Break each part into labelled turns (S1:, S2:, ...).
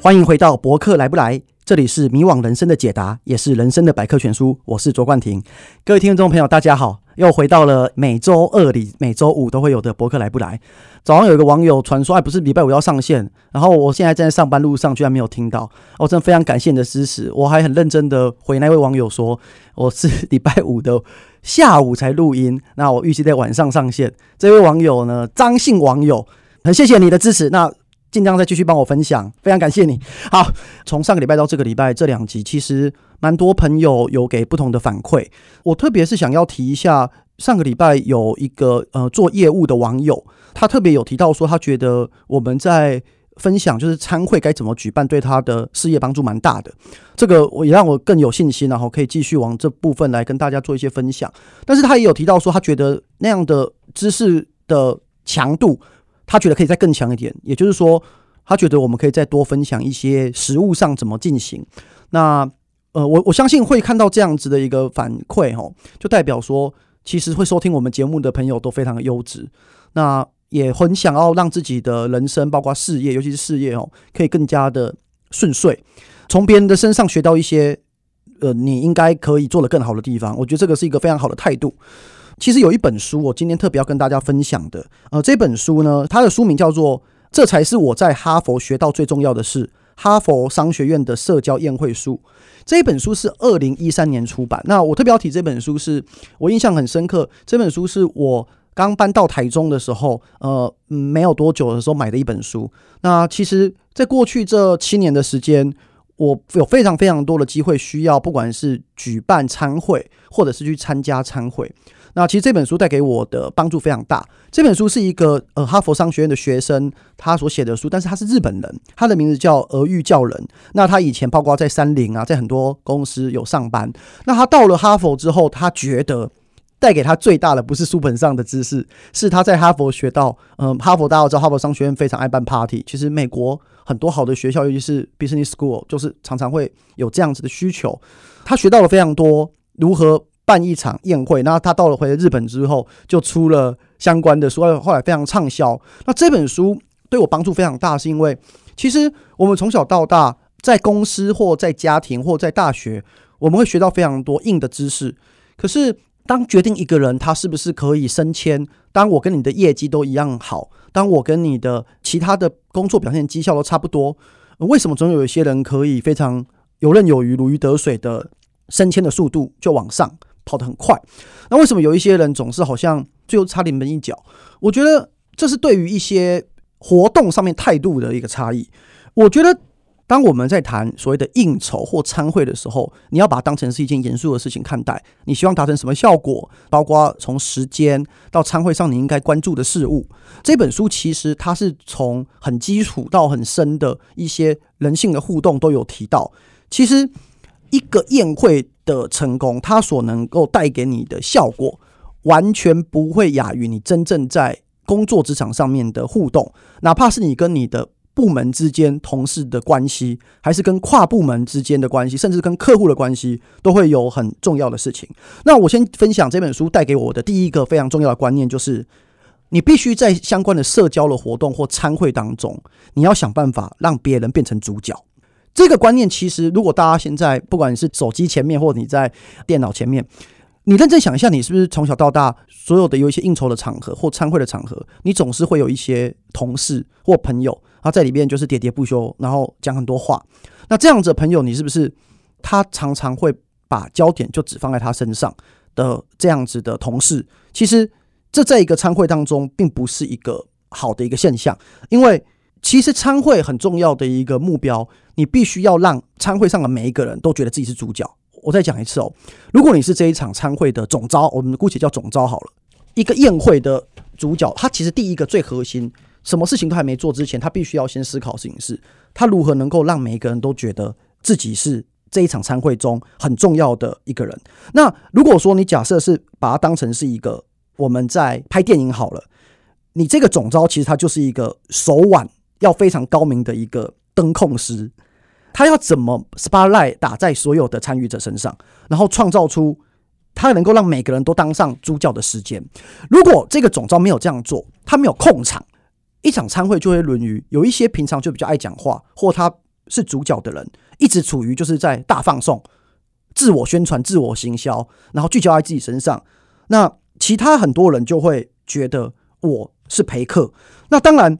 S1: 欢迎回到博客来不来，这里是迷惘人生的解答，也是人生的百科全书。我是卓冠廷，各位听众朋友，大家好，又回到了每周二里每周五都会有的博客来不来。早上有一个网友传说，哎，不是礼拜五要上线，然后我现在正在上班路上，居然没有听到，我真的非常感谢你的支持。我还很认真的回那位网友说，我是礼拜五的下午才录音，那我预计在晚上上线。这位网友呢，张姓网友，很谢谢你的支持。那。尽量再继续帮我分享，非常感谢你。好，从上个礼拜到这个礼拜这两集，其实蛮多朋友有给不同的反馈。我特别是想要提一下，上个礼拜有一个呃做业务的网友，他特别有提到说，他觉得我们在分享就是餐会该怎么举办，对他的事业帮助蛮大的。这个我也让我更有信心，然后可以继续往这部分来跟大家做一些分享。但是他也有提到说，他觉得那样的知识的强度。他觉得可以再更强一点，也就是说，他觉得我们可以再多分享一些实务上怎么进行。那呃，我我相信会看到这样子的一个反馈哦，就代表说，其实会收听我们节目的朋友都非常的优质，那也很想要让自己的人生，包括事业，尤其是事业哦，可以更加的顺遂，从别人的身上学到一些呃，你应该可以做得更好的地方。我觉得这个是一个非常好的态度。其实有一本书，我今天特别要跟大家分享的。呃，这本书呢，它的书名叫做《这才是我在哈佛学到最重要的事》，哈佛商学院的社交宴会书。这本书是二零一三年出版。那我特别要提这本书是，是我印象很深刻。这本书是我刚搬到台中的时候，呃，没有多久的时候买的一本书。那其实，在过去这七年的时间，我有非常非常多的机会，需要不管是举办餐会，或者是去参加餐会。那其实这本书带给我的帮助非常大。这本书是一个呃哈佛商学院的学生他所写的书，但是他是日本人，他的名字叫俄玉教人。那他以前包括在三菱啊，在很多公司有上班。那他到了哈佛之后，他觉得带给他最大的不是书本上的知识，是他在哈佛学到，嗯，哈佛大家知道，哈佛商学院非常爱办 party。其实美国很多好的学校，尤其是 business school，就是常常会有这样子的需求。他学到了非常多如何。办一场宴会，那他到了回日本之后，就出了相关的书，后来非常畅销。那这本书对我帮助非常大，是因为其实我们从小到大，在公司或在家庭或在大学，我们会学到非常多硬的知识。可是，当决定一个人他是不是可以升迁，当我跟你的业绩都一样好，当我跟你的其他的工作表现绩效都差不多，为什么总有一些人可以非常游刃有余、如鱼得水的升迁的速度就往上？跑得很快，那为什么有一些人总是好像最后差临门一脚？我觉得这是对于一些活动上面态度的一个差异。我觉得当我们在谈所谓的应酬或参会的时候，你要把它当成是一件严肃的事情看待。你希望达成什么效果？包括从时间到餐会上你应该关注的事物。这本书其实它是从很基础到很深的一些人性的互动都有提到。其实一个宴会。的成功，它所能够带给你的效果，完全不会亚于你真正在工作职场上面的互动。哪怕是你跟你的部门之间同事的关系，还是跟跨部门之间的关系，甚至跟客户的关系，都会有很重要的事情。那我先分享这本书带给我的第一个非常重要的观念，就是你必须在相关的社交的活动或参会当中，你要想办法让别人变成主角。这个观念其实，如果大家现在不管是手机前面，或者你在电脑前面，你认真想一下，你是不是从小到大所有的有一些应酬的场合或参会的场合，你总是会有一些同事或朋友，他在里面就是喋喋不休，然后讲很多话。那这样子的朋友，你是不是他常常会把焦点就只放在他身上的这样子的同事？其实这在一个餐会当中，并不是一个好的一个现象，因为。其实餐会很重要的一个目标，你必须要让餐会上的每一个人都觉得自己是主角。我再讲一次哦，如果你是这一场餐会的总招，我们姑且叫总招好了，一个宴会的主角，他其实第一个最核心，什么事情都还没做之前，他必须要先思考事情是，他如何能够让每一个人都觉得自己是这一场餐会中很重要的一个人。那如果说你假设是把它当成是一个我们在拍电影好了，你这个总招其实他就是一个手腕。要非常高明的一个灯控师，他要怎么 spotlight 打在所有的参与者身上，然后创造出他能够让每个人都当上主角的时间。如果这个总召没有这样做，他没有控场，一场餐会就会沦于有一些平常就比较爱讲话，或他是主角的人，一直处于就是在大放送、自我宣传、自我行销，然后聚焦在自己身上。那其他很多人就会觉得我是陪客。那当然，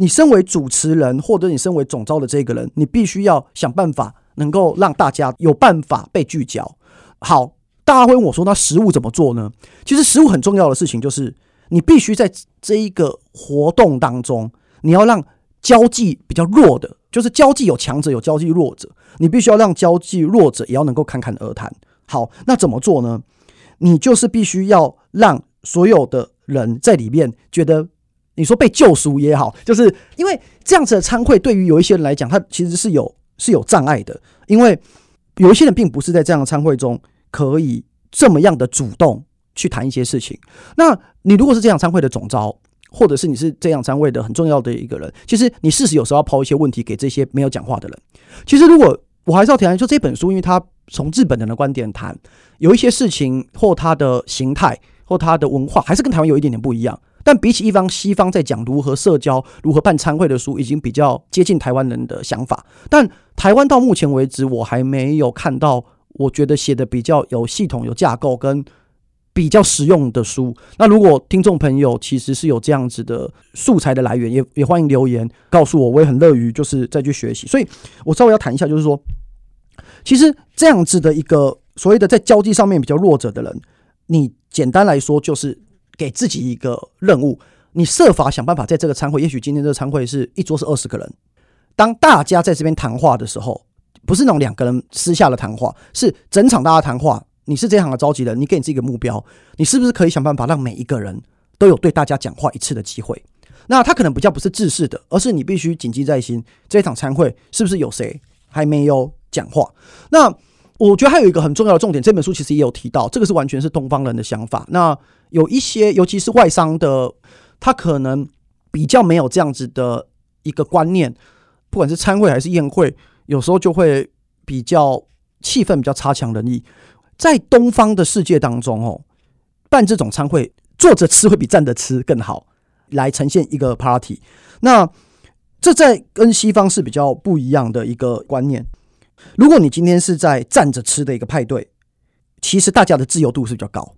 S1: 你身为主持人或者你身为总召的这个人，你必须要想办法能够让大家有办法被聚焦。好，大家会问我说：“那实务怎么做呢？”其实实务很重要的事情就是，你必须在这一个活动当中，你要让交际比较弱的，就是交际有强者，有交际弱者，你必须要让交际弱者也要能够侃侃而谈。好，那怎么做呢？你就是必须要让所有的人在里面觉得，你说被救赎也好，就是因为这样子的参会对于有一些人来讲，他其实是有是有障碍的，因为有一些人并不是在这样的参会中可以这么样的主动去谈一些事情。那你如果是这样参会的总召，或者是你是这样参会的很重要的一个人，其实你事实有时候要抛一些问题给这些没有讲话的人。其实如果我还是要提，就这本书，因为它从日本人的观点谈，有一些事情或它的形态或它的文化，还是跟台湾有一点点不一样。但比起一方西方在讲如何社交、如何办参会的书，已经比较接近台湾人的想法。但台湾到目前为止，我还没有看到我觉得写的比较有系统、有架构跟。比较实用的书，那如果听众朋友其实是有这样子的素材的来源，也也欢迎留言告诉我，我也很乐于就是再去学习。所以我稍微要谈一下，就是说，其实这样子的一个所谓的在交际上面比较弱者的人，你简单来说就是给自己一个任务，你设法想办法在这个餐会，也许今天这个餐会是一桌是二十个人，当大家在这边谈话的时候，不是那种两个人私下的谈话，是整场大家谈话。你是这行的召集人，你给你自己一个目标，你是不是可以想办法让每一个人都有对大家讲话一次的机会？那他可能比较不是制式的，而是你必须谨记在心，这场餐会是不是有谁还没有讲话？那我觉得还有一个很重要的重点，这本书其实也有提到，这个是完全是东方人的想法。那有一些，尤其是外商的，他可能比较没有这样子的一个观念，不管是餐会还是宴会，有时候就会比较气氛比较差强人意。在东方的世界当中，哦，办这种餐会，坐着吃会比站着吃更好，来呈现一个 party。那这在跟西方是比较不一样的一个观念。如果你今天是在站着吃的一个派对，其实大家的自由度是比较高，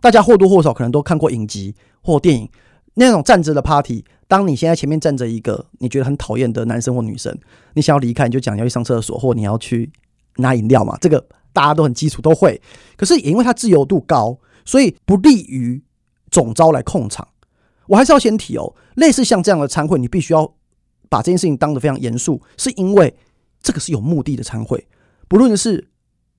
S1: 大家或多或少可能都看过影集或电影，那种站着的 party。当你现在前面站着一个你觉得很讨厌的男生或女生，你想要离开，你就讲要去上厕所，或你要去拿饮料嘛，这个。大家都很基础，都会。可是也因为它自由度高，所以不利于总招来控场。我还是要先提哦，类似像这样的餐会，你必须要把这件事情当得非常严肃，是因为这个是有目的的餐会。不论是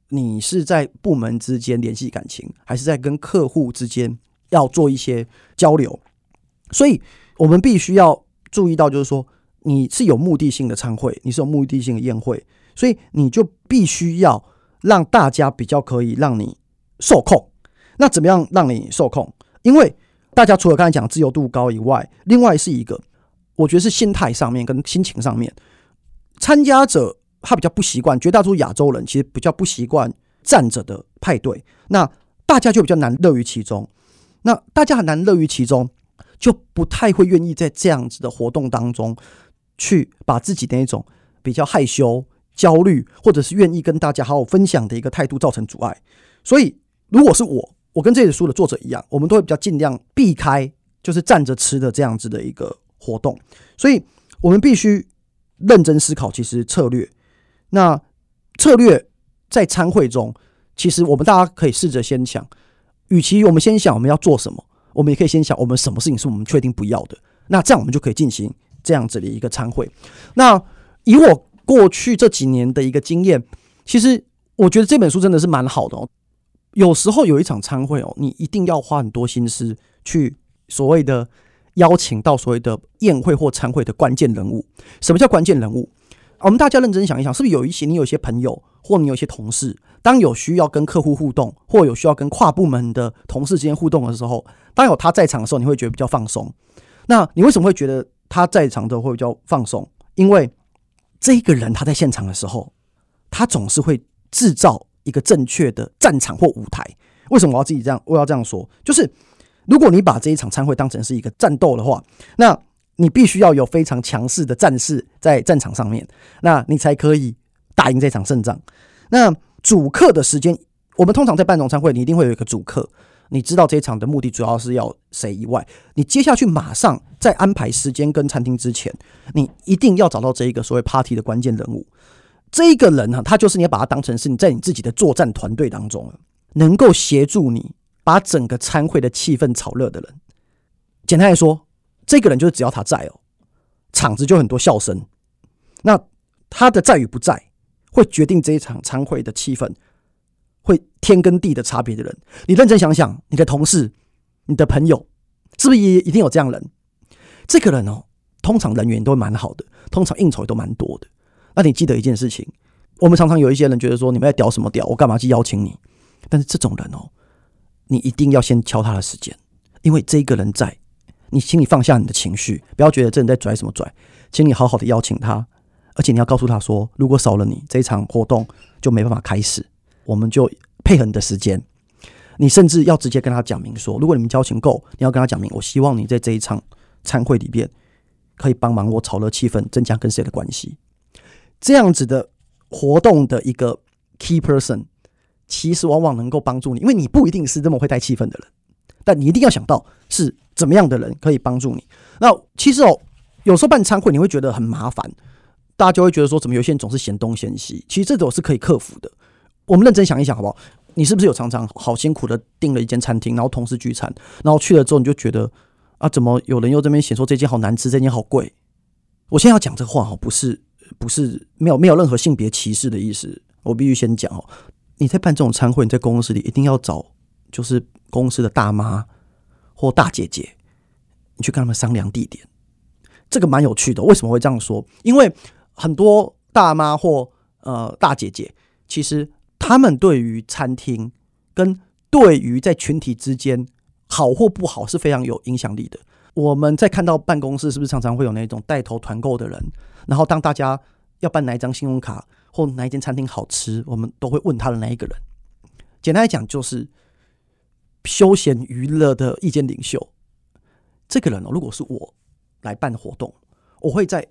S1: 你是在部门之间联系感情，还是在跟客户之间要做一些交流，所以我们必须要注意到，就是说你是有目的性的参会，你是有目的性的宴会，所以你就必须要。让大家比较可以让你受控，那怎么样让你受控？因为大家除了刚才讲自由度高以外，另外是一个，我觉得是心态上面跟心情上面，参加者他比较不习惯，绝大多数亚洲人其实比较不习惯站着的派对，那大家就比较难乐于其中，那大家很难乐于其中，就不太会愿意在这样子的活动当中去把自己的那种比较害羞。焦虑，或者是愿意跟大家好好分享的一个态度造成阻碍，所以如果是我，我跟这本书的作者一样，我们都会比较尽量避开就是站着吃的这样子的一个活动，所以我们必须认真思考，其实策略。那策略在参会中，其实我们大家可以试着先想，与其我们先想我们要做什么，我们也可以先想我们什么事情是我们确定不要的，那这样我们就可以进行这样子的一个参会。那以我。过去这几年的一个经验，其实我觉得这本书真的是蛮好的哦。有时候有一场餐会哦，你一定要花很多心思去所谓的邀请到所谓的宴会或餐会的关键人物。什么叫关键人物？我们大家认真想一想，是不是有一些你有一些朋友或你有一些同事，当有需要跟客户互动，或有需要跟跨部门的同事之间互动的时候，当有他在场的时候，你会觉得比较放松。那你为什么会觉得他在场的会比较放松？因为这个人他在现场的时候，他总是会制造一个正确的战场或舞台。为什么我要自己这样？我要这样说，就是如果你把这一场餐会当成是一个战斗的话，那你必须要有非常强势的战士在战场上面，那你才可以打赢这场胜仗。那主客的时间，我们通常在办这种餐会，你一定会有一个主客。你知道这一场的目的主要是要谁以外，你接下去马上在安排时间跟餐厅之前，你一定要找到这一个所谓 party 的关键人物。这一个人呢，他就是你要把他当成是你在你自己的作战团队当中，能够协助你把整个餐会的气氛炒热的人。简单来说，这个人就是只要他在哦，场子就很多笑声。那他的在与不在，会决定这一场餐会的气氛。会天跟地的差别的人，你认真想想，你的同事、你的朋友，是不是也一定有这样人？这个人哦，通常人缘都蛮好的，通常应酬都蛮多的。那你记得一件事情，我们常常有一些人觉得说，你们在屌什么屌？我干嘛去邀请你？但是这种人哦，你一定要先敲他的时间，因为这个人在，你请你放下你的情绪，不要觉得这人在拽什么拽，请你好好的邀请他，而且你要告诉他说，如果少了你，这一场活动就没办法开始。我们就配合你的时间，你甚至要直接跟他讲明说，如果你们交情够，你要跟他讲明，我希望你在这一场餐会里边可以帮忙我炒热气氛，增加跟谁的关系。这样子的活动的一个 key person，其实往往能够帮助你，因为你不一定是这么会带气氛的人，但你一定要想到是怎么样的人可以帮助你。那其实哦，有时候办餐会你会觉得很麻烦，大家就会觉得说，怎么有些人总是嫌东嫌西，其实这种是可以克服的。我们认真想一想，好不好？你是不是有常常好辛苦的订了一间餐厅，然后同事聚餐，然后去了之后你就觉得啊，怎么有人又这边写说这间好难吃，这间好贵？我现在要讲这话哈，不是不是没有没有任何性别歧视的意思，我必须先讲哦。你在办这种餐会，你在公司里一定要找就是公司的大妈或大姐姐，你去跟他们商量地点，这个蛮有趣的。为什么会这样说？因为很多大妈或呃大姐姐其实。他们对于餐厅跟对于在群体之间好或不好是非常有影响力的。我们在看到办公室是不是常常会有那种带头团购的人？然后当大家要办哪一张信用卡或哪一间餐厅好吃，我们都会问他的那一个人。简单来讲，就是休闲娱乐的意见领袖。这个人哦，如果是我来办活动，我会在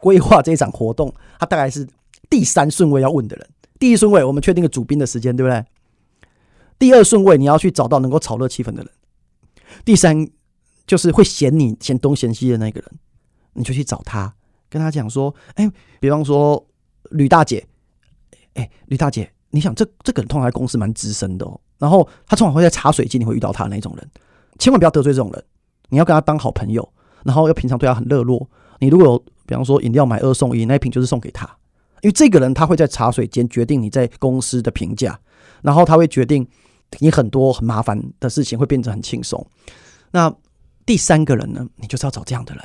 S1: 规划这一场活动，他大概是第三顺位要问的人。第一顺位，我们确定个主宾的时间，对不对？第二顺位，你要去找到能够炒热气氛的人。第三，就是会嫌你嫌东嫌西的那个人，你就去找他，跟他讲说：“哎，比方说吕大姐，哎，吕大姐，你想这这个人通常在公司蛮资深的哦，然后他通常会在茶水间你会遇到他那种人，千万不要得罪这种人，你要跟他当好朋友，然后要平常对他很热络。你如果有比方说饮料买二送一，那一瓶就是送给他。”因为这个人他会在茶水间决定你在公司的评价，然后他会决定你很多很麻烦的事情会变得很轻松。那第三个人呢，你就是要找这样的人，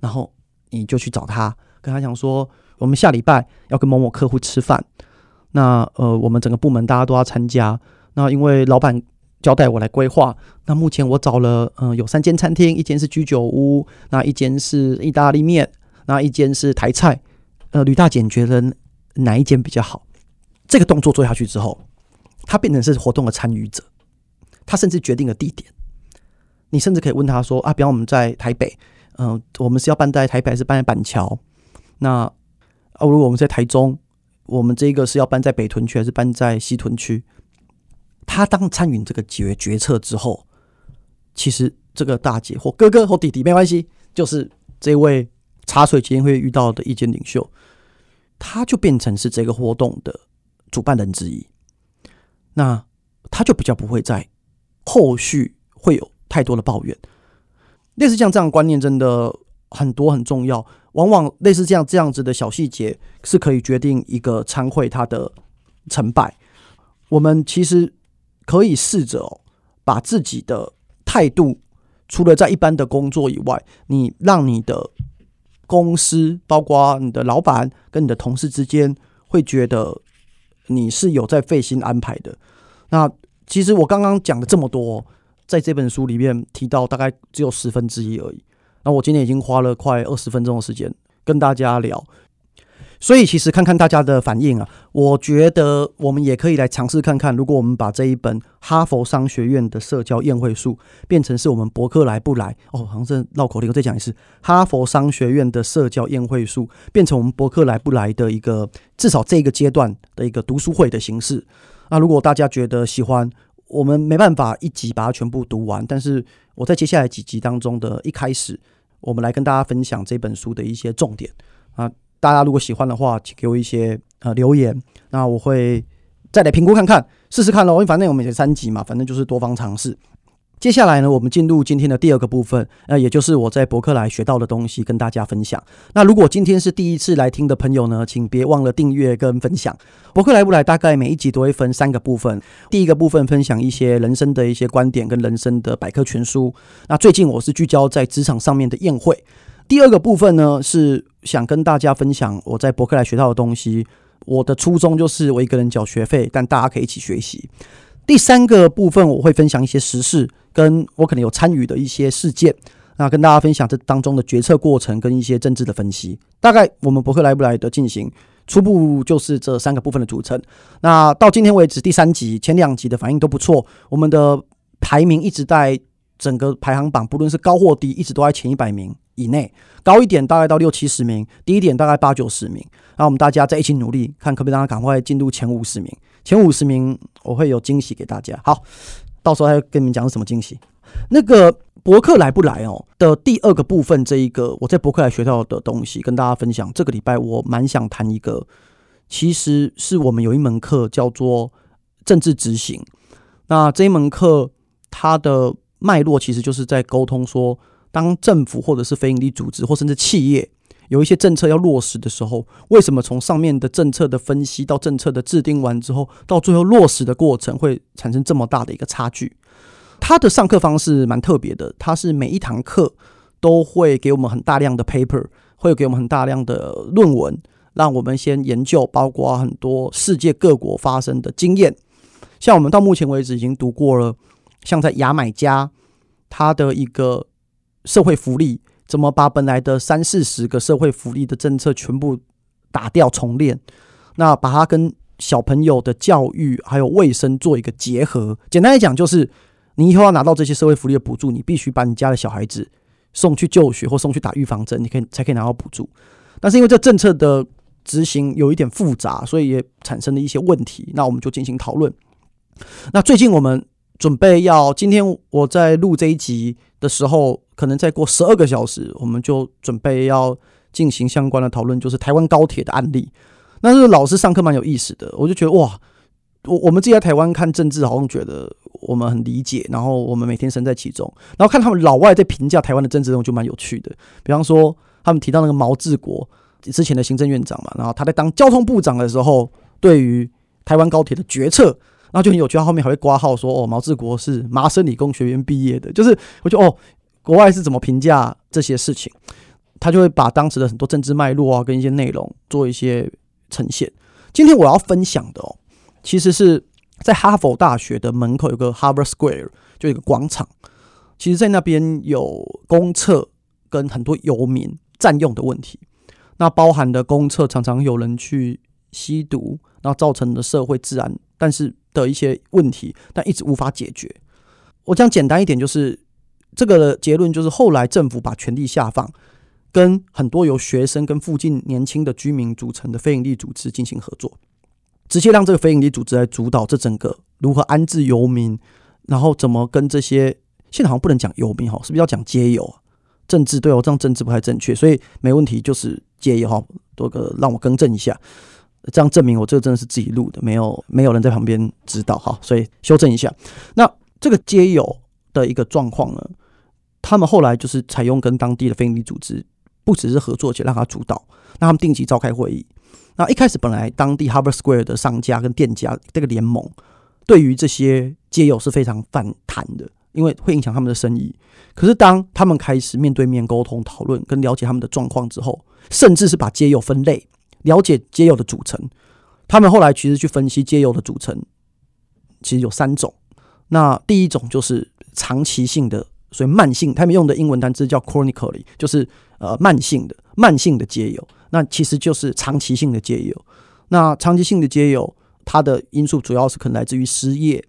S1: 然后你就去找他，跟他讲说，我们下礼拜要跟某某客户吃饭，那呃，我们整个部门大家都要参加。那因为老板交代我来规划，那目前我找了嗯、呃、有三间餐厅，一间是居酒屋，那一间是意大利面，那一间是台菜。呃，吕大姐觉得哪一间比较好？这个动作做下去之后，他变成是活动的参与者，他甚至决定了地点。你甚至可以问他说：“啊，比方我们在台北，嗯、我们是要办在台北，还是办在板桥？那啊，如果我们在台中，我们这个是要搬在北屯区，还是搬在西屯区？”他当参与这个决决策之后，其实这个大姐或哥哥或弟弟没关系，就是这位。茶水间会遇到的意见领袖，他就变成是这个活动的主办人之一，那他就比较不会在后续会有太多的抱怨。类似像这样观念真的很多很重要，往往类似这样这样子的小细节是可以决定一个餐会它的成败。我们其实可以试着，把自己的态度，除了在一般的工作以外，你让你的。公司包括你的老板跟你的同事之间，会觉得你是有在费心安排的。那其实我刚刚讲的这么多，在这本书里面提到大概只有十分之一而已。那我今天已经花了快二十分钟的时间跟大家聊。所以其实看看大家的反应啊，我觉得我们也可以来尝试看看，如果我们把这一本哈佛商学院的社交宴会术变成是我们柏克莱不来哦，好像是绕口令，我再讲一次，哈佛商学院的社交宴会术变成我们柏克莱不来的一个至少这个阶段的一个读书会的形式。那如果大家觉得喜欢，我们没办法一集把它全部读完，但是我在接下来几集当中的一开始，我们来跟大家分享这本书的一些重点啊。大家如果喜欢的话，请给我一些呃留言，那我会再来评估看看，试试看喽。因为反正我们也三集嘛，反正就是多方尝试。接下来呢，我们进入今天的第二个部分，呃，也就是我在博客来学到的东西，跟大家分享。那如果今天是第一次来听的朋友呢，请别忘了订阅跟分享。博客来不来？大概每一集都会分三个部分。第一个部分分享一些人生的一些观点跟人生的百科全书。那最近我是聚焦在职场上面的宴会。第二个部分呢，是想跟大家分享我在博客来学到的东西。我的初衷就是我一个人缴学费，但大家可以一起学习。第三个部分我会分享一些时事，跟我可能有参与的一些事件，那跟大家分享这当中的决策过程跟一些政治的分析。大概我们博客来不来的进行，初步就是这三个部分的组成。那到今天为止，第三集前两集的反应都不错，我们的排名一直在整个排行榜，不论是高或低，一直都在前一百名。以内高一点大概到六七十名，低一点大概八九十名。那我们大家再一起努力，看可不可以让他赶快进入前五十名。前五十名我会有惊喜给大家。好，到时候还要跟你们讲是什么惊喜。那个博客来不来哦的第二个部分，这一个我在博客来学到的东西跟大家分享。这个礼拜我蛮想谈一个，其实是我们有一门课叫做政治执行。那这一门课它的脉络其实就是在沟通说。当政府或者是非营利组织或甚至企业有一些政策要落实的时候，为什么从上面的政策的分析到政策的制定完之后，到最后落实的过程会产生这么大的一个差距？他的上课方式蛮特别的，他是每一堂课都会给我们很大量的 paper，会给我们很大量的论文，让我们先研究，包括很多世界各国发生的经验。像我们到目前为止已经读过了，像在牙买加，他的一个。社会福利怎么把本来的三四十个社会福利的政策全部打掉重练？那把它跟小朋友的教育还有卫生做一个结合。简单来讲，就是你以后要拿到这些社会福利的补助，你必须把你家的小孩子送去就学或送去打预防针，你可以才可以拿到补助。但是因为这政策的执行有一点复杂，所以也产生了一些问题。那我们就进行讨论。那最近我们准备要，今天我在录这一集的时候。可能再过十二个小时，我们就准备要进行相关的讨论，就是台湾高铁的案例。那是老师上课蛮有意思的，我就觉得哇，我我们自己在台湾看政治，好像觉得我们很理解，然后我们每天身在其中，然后看他们老外在评价台湾的政治，那种就蛮有趣的。比方说，他们提到那个毛治国之前的行政院长嘛，然后他在当交通部长的时候，对于台湾高铁的决策，然后就很有趣，他后面还会挂号说哦，毛治国是麻省理工学院毕业的，就是我觉得哦。国外是怎么评价这些事情？他就会把当时的很多政治脉络啊，跟一些内容做一些呈现。今天我要分享的哦，其实是在哈佛大学的门口有个 Harvard Square，就一个广场。其实，在那边有公厕跟很多游民占用的问题。那包含的公厕常常有人去吸毒，然后造成的社会治安，但是的一些问题，但一直无法解决。我讲简单一点，就是。这个结论就是，后来政府把权力下放，跟很多由学生跟附近年轻的居民组成的非营利组织进行合作，直接让这个非营利组织来主导这整个如何安置游民，然后怎么跟这些现在好像不能讲游民哈，是不是要讲街友？政治对哦，这样政治不太正确，所以没问题，就是街友哈，多个让我更正一下，这样证明我这个真的是自己录的，没有没有人在旁边指导哈，所以修正一下。那这个街友的一个状况呢？他们后来就是采用跟当地的非营利组织，不只是合作，且让他主导。那他们定期召开会议。那一开始本来当地 Harvard Square 的商家跟店家这个联盟，对于这些街友是非常反弹的，因为会影响他们的生意。可是当他们开始面对面沟通、讨论跟了解他们的状况之后，甚至是把街友分类，了解街友的组成。他们后来其实去分析街友的组成，其实有三种。那第一种就是长期性的。所以慢性，他们用的英文单词叫 chronically，就是呃慢性的慢性的街友。那其实就是长期性的街友。那长期性的街友，它的因素主要是可能来自于失业，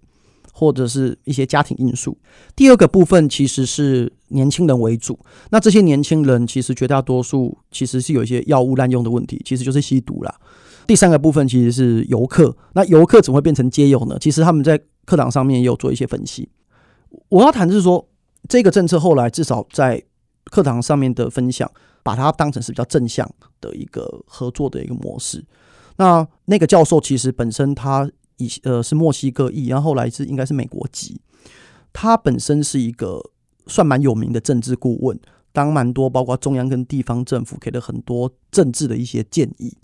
S1: 或者是一些家庭因素。第二个部分其实是年轻人为主。那这些年轻人其实绝大多数其实是有一些药物滥用的问题，其实就是吸毒啦。第三个部分其实是游客。那游客怎么会变成街友呢？其实他们在课堂上面也有做一些分析。我要谈的是说，这个政策后来至少在课堂上面的分享，把它当成是比较正向的一个合作的一个模式。那那个教授其实本身他以呃是墨西哥裔，然后后来是应该是美国籍。他本身是一个算蛮有名的政治顾问，当蛮多包括中央跟地方政府给了很多政治的一些建议，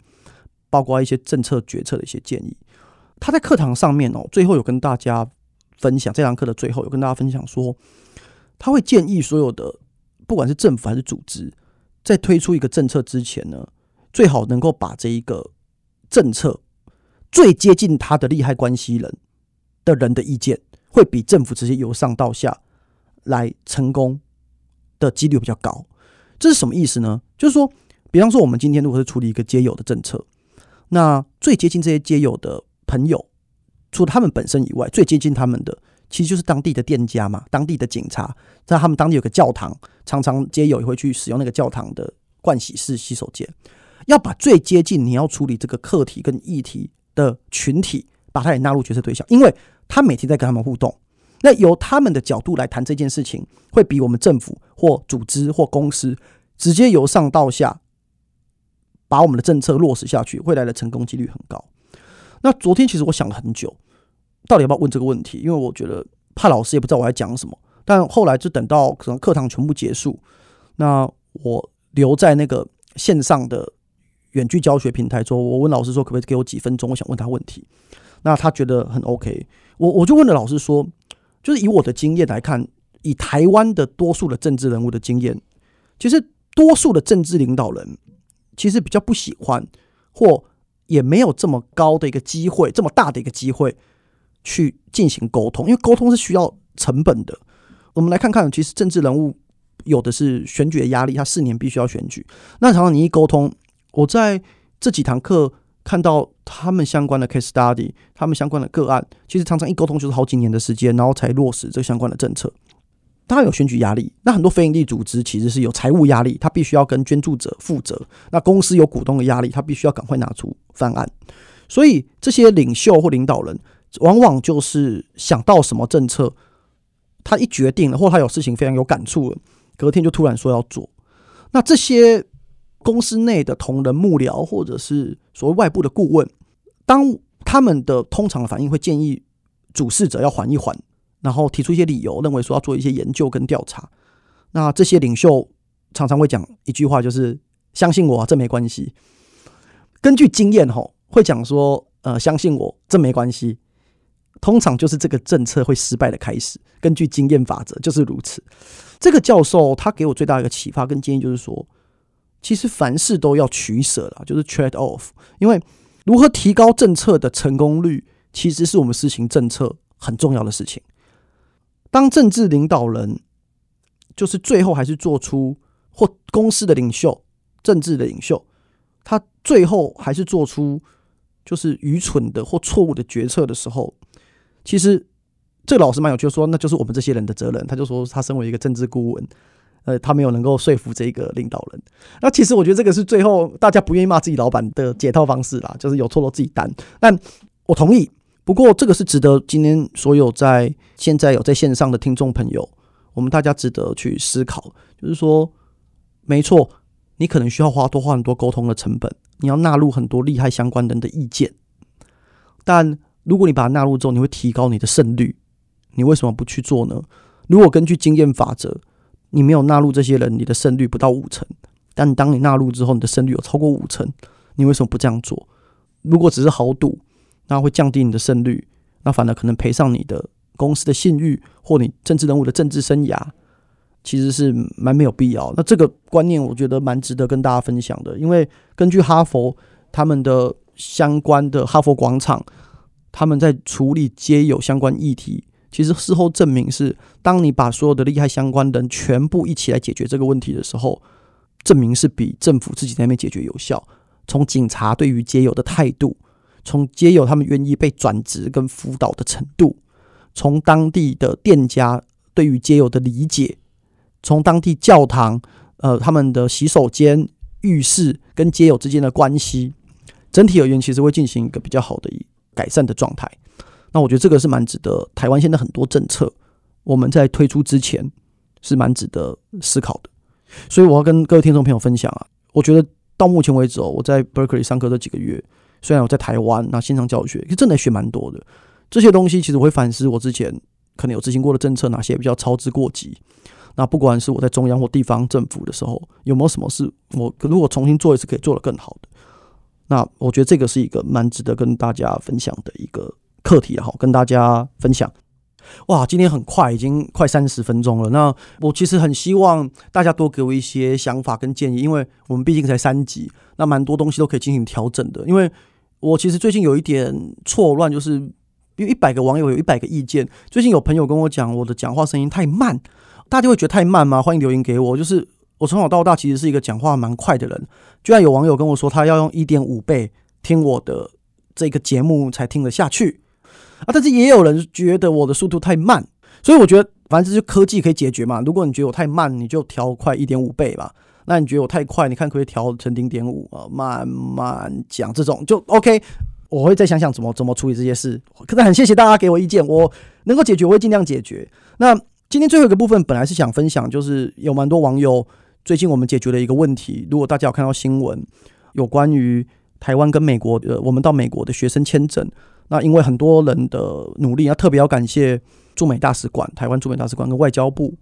S1: 包括一些政策决策的一些建议。他在课堂上面哦，最后有跟大家分享，这堂课的最后有跟大家分享说，他会建议所有的不管是政府还是组织，在推出一个政策之前呢，最好能够把这一个政策最接近他的利害关系人的人的意见，会比政府直接由上到下来成功的几率比较高。这是什么意思呢？就是说，比方说我们今天如果是处理一个街友的政策，那最接近这些街友的。朋友，除了他们本身以外，最接近他们的其实就是当地的店家嘛，当地的警察，在他们当地有个教堂，常常街友也会去使用那个教堂的盥洗式洗手间。要把最接近你要处理这个课题跟议题的群体，把它也纳入决策对象，因为他每天在跟他们互动，那由他们的角度来谈这件事情，会比我们政府或组织或公司直接由上到下把我们的政策落实下去，未来的成功几率很高。那昨天其实我想了很久，到底要不要问这个问题？因为我觉得怕老师也不知道我在讲什么。但后来就等到可能课堂全部结束，那我留在那个线上的远距教学平台说，我问老师说可不可以给我几分钟？我想问他问题。那他觉得很 OK，我我就问了老师说，就是以我的经验来看，以台湾的多数的政治人物的经验，其实多数的政治领导人其实比较不喜欢或。也没有这么高的一个机会，这么大的一个机会去进行沟通，因为沟通是需要成本的。我们来看看，其实政治人物有的是选举的压力，他四年必须要选举。那常常你一沟通，我在这几堂课看到他们相关的 case study，他们相关的个案，其实常常一沟通就是好几年的时间，然后才落实这相关的政策。当然有选举压力，那很多非营利组织其实是有财务压力，他必须要跟捐助者负责。那公司有股东的压力，他必须要赶快拿出方案。所以这些领袖或领导人，往往就是想到什么政策，他一决定了，或他有事情非常有感触了，隔天就突然说要做。那这些公司内的同仁、幕僚，或者是所谓外部的顾问，当他们的通常的反应会建议主事者要缓一缓。然后提出一些理由，认为说要做一些研究跟调查。那这些领袖常常会讲一句话，就是“相信我，这没关系”。根据经验，吼会讲说：“呃，相信我，这没关系。”通常就是这个政策会失败的开始。根据经验法则就是如此。这个教授他给我最大的一个启发跟建议就是说，其实凡事都要取舍了，就是 trade off。因为如何提高政策的成功率，其实是我们实行政策很重要的事情。当政治领导人，就是最后还是做出或公司的领袖、政治的领袖，他最后还是做出就是愚蠢的或错误的决策的时候，其实这个老师蛮有趣，说那就是我们这些人的责任。他就说他身为一个政治顾问，呃，他没有能够说服这个领导人。那其实我觉得这个是最后大家不愿意骂自己老板的解套方式啦，就是有错都自己担。但我同意。不过，这个是值得今天所有在现在有在线上的听众朋友，我们大家值得去思考。就是说，没错，你可能需要花多花很多沟通的成本，你要纳入很多利害相关人的意见。但如果你把它纳入之后，你会提高你的胜率。你为什么不去做呢？如果根据经验法则，你没有纳入这些人，你的胜率不到五成。但当你纳入之后，你的胜率有超过五成，你为什么不这样做？如果只是豪赌。那会降低你的胜率，那反而可能赔上你的公司的信誉或你政治人物的政治生涯，其实是蛮没有必要。那这个观念我觉得蛮值得跟大家分享的，因为根据哈佛他们的相关的哈佛广场，他们在处理街友相关议题，其实事后证明是，当你把所有的利害相关人全部一起来解决这个问题的时候，证明是比政府自己在那边解决有效。从警察对于街友的态度，从街友他们愿意被转职跟辅导的程度，从当地的店家对于街友的理解，从当地教堂呃他们的洗手间、浴室跟街友之间的关系，整体而言其实会进行一个比较好的改善的状态。那我觉得这个是蛮值得台湾现在很多政策我们在推出之前是蛮值得思考的。所以我要跟各位听众朋友分享啊，我觉得。到目前为止哦，我在 Berkeley 上课这几个月，虽然我在台湾那线上教学，其实真的学蛮多的。这些东西其实我会反思我之前可能有执行过的政策，哪些比较操之过急。那不管是我在中央或地方政府的时候，有没有什么是我如果重新做一次可以做得更好的？那我觉得这个是一个蛮值得跟大家分享的一个课题，好，跟大家分享。哇，今天很快，已经快三十分钟了。那我其实很希望大家多给我一些想法跟建议，因为我们毕竟才三集，那蛮多东西都可以进行调整的。因为我其实最近有一点错乱，就是因为一百个网友有一百个意见。最近有朋友跟我讲，我的讲话声音太慢，大家会觉得太慢吗？欢迎留言给我。就是我从小到大其实是一个讲话蛮快的人，居然有网友跟我说，他要用一点五倍听我的这个节目才听得下去。啊，但是也有人觉得我的速度太慢，所以我觉得反正就是科技可以解决嘛。如果你觉得我太慢，你就调快一点五倍吧。那你觉得我太快，你看可以调成零点五啊，慢慢讲这种就 OK。我会再想想怎么怎么处理这些事。可是很谢谢大家给我意见，我能够解决我会尽量解决。那今天最后一个部分本来是想分享，就是有蛮多网友最近我们解决了一个问题。如果大家有看到新闻，有关于台湾跟美国呃，我们到美国的学生签证。那因为很多人的努力，要特别要感谢驻美大使馆、台湾驻美大使馆跟外交部，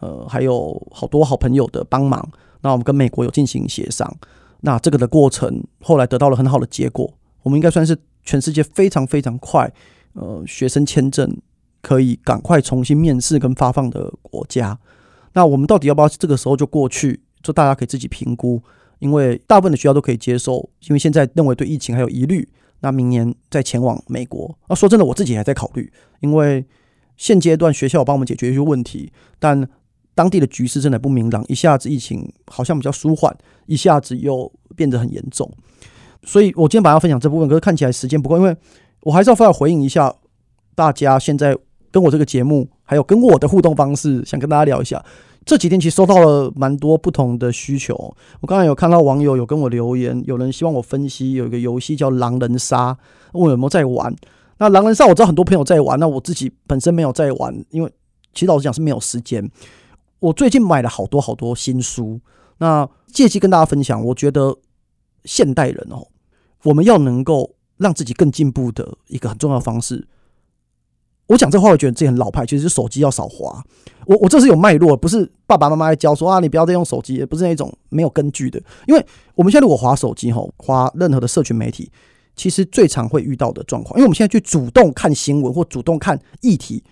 S1: 呃，还有好多好朋友的帮忙。那我们跟美国有进行协商，那这个的过程后来得到了很好的结果。我们应该算是全世界非常非常快，呃，学生签证可以赶快重新面试跟发放的国家。那我们到底要不要这个时候就过去？就大家可以自己评估，因为大部分的学校都可以接受，因为现在认为对疫情还有疑虑。那明年再前往美国。那说真的，我自己还在考虑，因为现阶段学校帮我们解决一些问题，但当地的局势真的不明朗，一下子疫情好像比较舒缓，一下子又变得很严重。所以我今天本来要分享这部分，可是看起来时间不够，因为我还是要发表回应一下大家现在跟我这个节目，还有跟我的互动方式，想跟大家聊一下。这几天其实收到了蛮多不同的需求。我刚才有看到网友有跟我留言，有人希望我分析有一个游戏叫狼人杀，问我有没有在玩。那狼人杀我知道很多朋友在玩，那我自己本身没有在玩，因为其实老实讲是没有时间。我最近买了好多好多新书，那借机跟大家分享，我觉得现代人哦，我们要能够让自己更进步的一个很重要方式。我讲这话，我觉得自己很老派。其实手机要少滑。我我这是有脉络，不是爸爸妈妈在教说啊，你不要再用手机，也不是那种没有根据的。因为我们现在如果滑手机吼，滑任何的社群媒体，其实最常会遇到的状况，因为我们现在去主动看新闻或主动看议题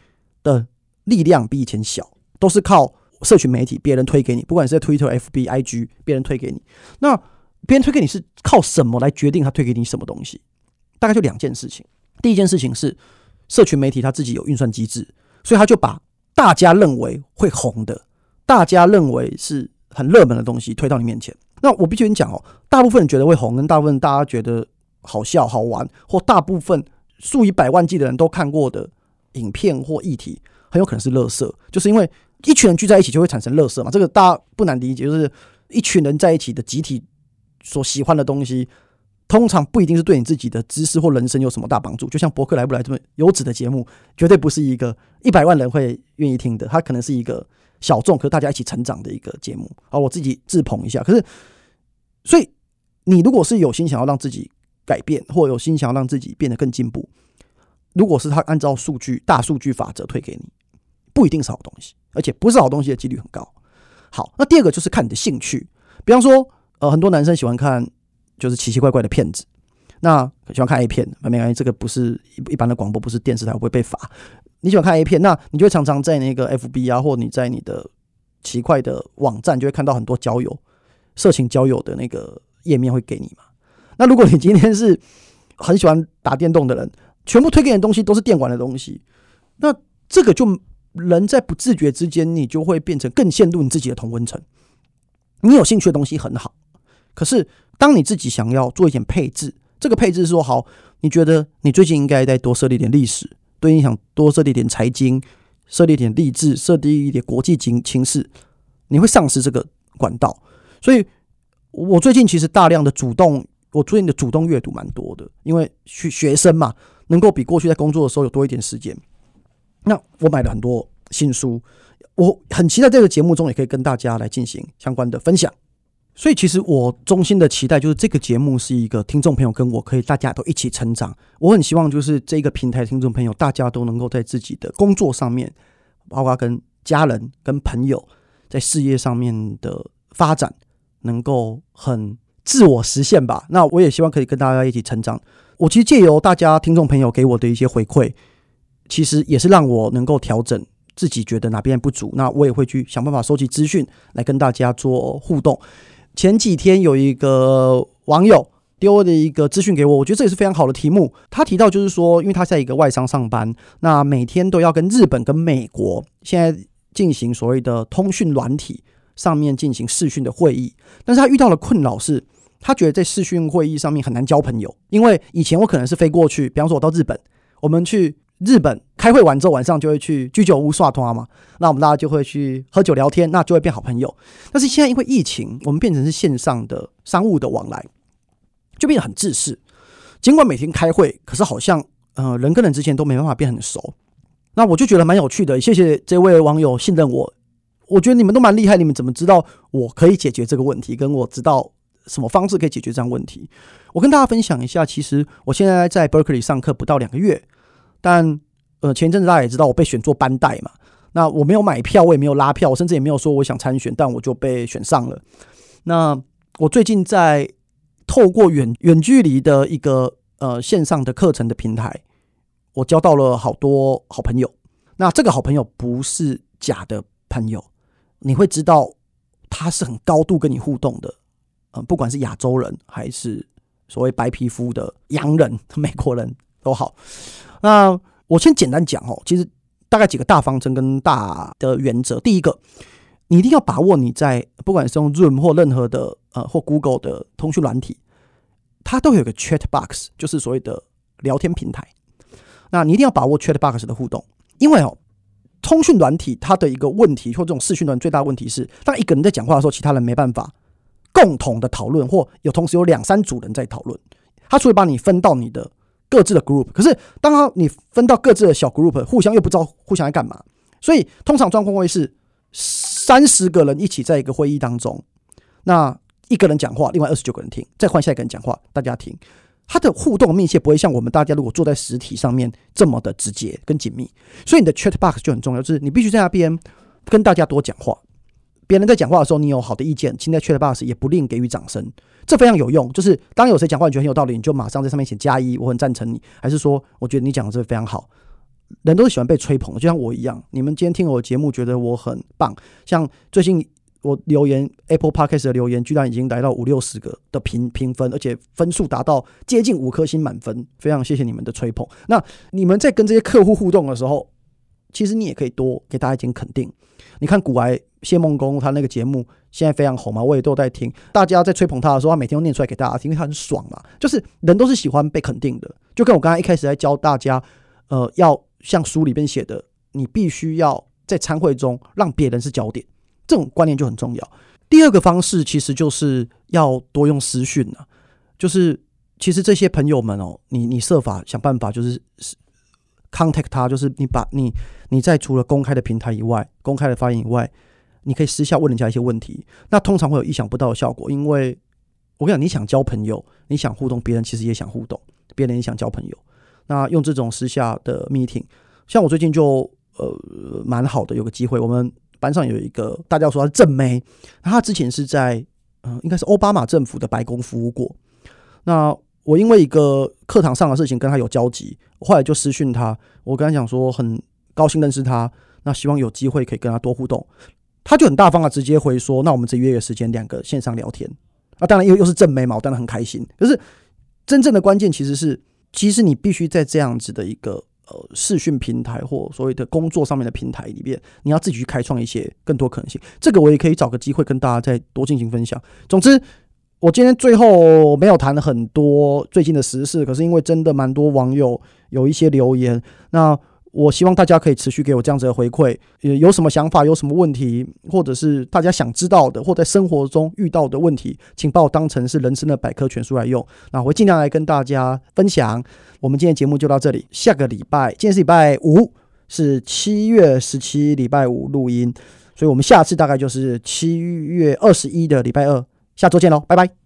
S1: 的力量比以前小，都是靠社群媒体别人推给你，不管是在 Twitter、FB、IG，别人推给你。那别人推给你是靠什么来决定他推给你什么东西？大概就两件事情。第一件事情是。社群媒体它自己有运算机制，所以他就把大家认为会红的、大家认为是很热门的东西推到你面前。那我必须跟你讲哦，大部分人觉得会红，跟大部分大家觉得好笑、好玩，或大部分数以百万计的人都看过的影片或议题，很有可能是垃圾，就是因为一群人聚在一起就会产生垃圾嘛。这个大家不难理解，就是一群人在一起的集体所喜欢的东西。通常不一定是对你自己的知识或人生有什么大帮助，就像博客来不来这么优质的节目，绝对不是一个一百万人会愿意听的，它可能是一个小众，可是大家一起成长的一个节目。好，我自己自捧一下。可是，所以你如果是有心想要让自己改变，或有心想要让自己变得更进步，如果是他按照数据大数据法则推给你，不一定是好东西，而且不是好东西的几率很高。好，那第二个就是看你的兴趣，比方说，呃，很多男生喜欢看。就是奇奇怪怪的骗子，那喜欢看 A 片，没关系，这个不是一般的广播，不是电视台，会被罚。你喜欢看 A 片，那你就会常常在那个 FB 啊，或你在你的奇怪的网站，就会看到很多交友、色情交友的那个页面会给你嘛。那如果你今天是很喜欢打电动的人，全部推给你的东西都是电玩的东西，那这个就人在不自觉之间，你就会变成更陷入你自己的同温层。你有兴趣的东西很好，可是当你自己想要做一点配置，这个配置是说好，你觉得你最近应该再多设立点历史，对你想多设立点财经，设立点励志，设立一点国际情情势，你会丧失这个管道。所以，我最近其实大量的主动，我最近的主动阅读蛮多的，因为学学生嘛，能够比过去在工作的时候有多一点时间。那我买了很多新书。我很期待这个节目中也可以跟大家来进行相关的分享，所以其实我衷心的期待就是这个节目是一个听众朋友跟我可以大家都一起成长。我很希望就是这个平台听众朋友大家都能够在自己的工作上面，包括跟家人、跟朋友在事业上面的发展能够很自我实现吧。那我也希望可以跟大家一起成长。我其实借由大家听众朋友给我的一些回馈，其实也是让我能够调整。自己觉得哪边不足，那我也会去想办法收集资讯来跟大家做互动。前几天有一个网友丢了一个资讯给我，我觉得这也是非常好的题目。他提到就是说，因为他在一个外商上班，那每天都要跟日本跟美国现在进行所谓的通讯软体上面进行视讯的会议，但是他遇到的困扰是，他觉得在视讯会议上面很难交朋友，因为以前我可能是飞过去，比方说我到日本，我们去。日本开会完之后，晚上就会去居酒屋刷通嘛，那我们大家就会去喝酒聊天，那就会变好朋友。但是现在因为疫情，我们变成是线上的商务的往来，就变得很自私。尽管每天开会，可是好像呃人跟人之间都没办法变很熟。那我就觉得蛮有趣的，谢谢这位网友信任我。我觉得你们都蛮厉害，你们怎么知道我可以解决这个问题？跟我知道什么方式可以解决这样问题？我跟大家分享一下，其实我现在在 Berkeley 上课不到两个月。但呃，前一阵子大家也知道我被选做班代嘛，那我没有买票，我也没有拉票，我甚至也没有说我想参选，但我就被选上了。那我最近在透过远远距离的一个呃线上的课程的平台，我交到了好多好朋友。那这个好朋友不是假的朋友，你会知道他是很高度跟你互动的，嗯、不管是亚洲人还是所谓白皮肤的洋人、美国人都好。那我先简单讲哦，其实大概几个大方针跟大的原则。第一个，你一定要把握你在不管是用 Zoom 或任何的呃或 Google 的通讯软体，它都有个 Chat Box，就是所谓的聊天平台。那你一定要把握 Chat Box 的互动，因为哦，通讯软体它的一个问题或这种视讯软最大问题是，当一个人在讲话的时候，其他人没办法共同的讨论，或有同时有两三组人在讨论，它除了把你分到你的。各自的 group，可是当你分到各自的小 group，互相又不知道互相在干嘛，所以通常状况会是三十个人一起在一个会议当中，那一个人讲话，另外二十九个人听，再换下一个人讲话，大家听，他的互动密切不会像我们大家如果坐在实体上面这么的直接跟紧密，所以你的 chat box 就很重要，就是你必须在那边跟大家多讲话。别人在讲话的时候，你有好的意见，请在 Chat Box 也不吝给予掌声，这非常有用。就是当有谁讲话你觉得很有道理，你就马上在上面写加一，我很赞成你，还是说我觉得你讲的这非常好。人都是喜欢被吹捧的，就像我一样。你们今天听我的节目，觉得我很棒。像最近我留言 Apple Podcast 的留言，居然已经来到五六十个的评评分，而且分数达到接近五颗星满分，非常谢谢你们的吹捧。那你们在跟这些客户互动的时候，其实你也可以多给大家一点肯定。你看古埃谢孟公他那个节目现在非常红嘛，我也都在听。大家在吹捧他的时候，他每天都念出来给大家听，因为他很爽嘛。就是人都是喜欢被肯定的，就跟我刚才一开始在教大家，呃，要像书里边写的，你必须要在餐会中让别人是焦点，这种观念就很重要。第二个方式其实就是要多用私讯了，就是其实这些朋友们哦，你你设法想办法就是。Contact 他，就是你把你你在除了公开的平台以外，公开的发言以外，你可以私下问人家一些问题。那通常会有意想不到的效果，因为我跟你讲，你想交朋友，你想互动，别人其实也想互动，别人也想交朋友。那用这种私下的 meeting，像我最近就呃蛮好的，有个机会，我们班上有一个大家说他是正妹，他之前是在嗯、应该是奥巴马政府的白宫服务过。那我因为一个课堂上的事情跟他有交集，后来就私讯他，我跟他讲说很高兴认识他，那希望有机会可以跟他多互动，他就很大方的直接回说，那我们这约个时间，两个线上聊天。啊，当然又又是正妹嘛，我当然很开心。可是真正的关键其实是，其实你必须在这样子的一个呃视讯平台或所谓的工作上面的平台里面，你要自己去开创一些更多可能性。这个我也可以找个机会跟大家再多进行分享。总之，我今天最后没有谈很多最近的时事，可是因为真的蛮多网友有一些留言，那。我希望大家可以持续给我这样子的回馈，有什么想法，有什么问题，或者是大家想知道的，或在生活中遇到的问题，请把我当成是人生的百科全书来用。那我会尽量来跟大家分享。我们今天节目就到这里，下个礼拜，今天是礼拜五，是七月十七，礼拜五录音，所以我们下次大概就是七月二十一的礼拜二，下周见喽，拜拜。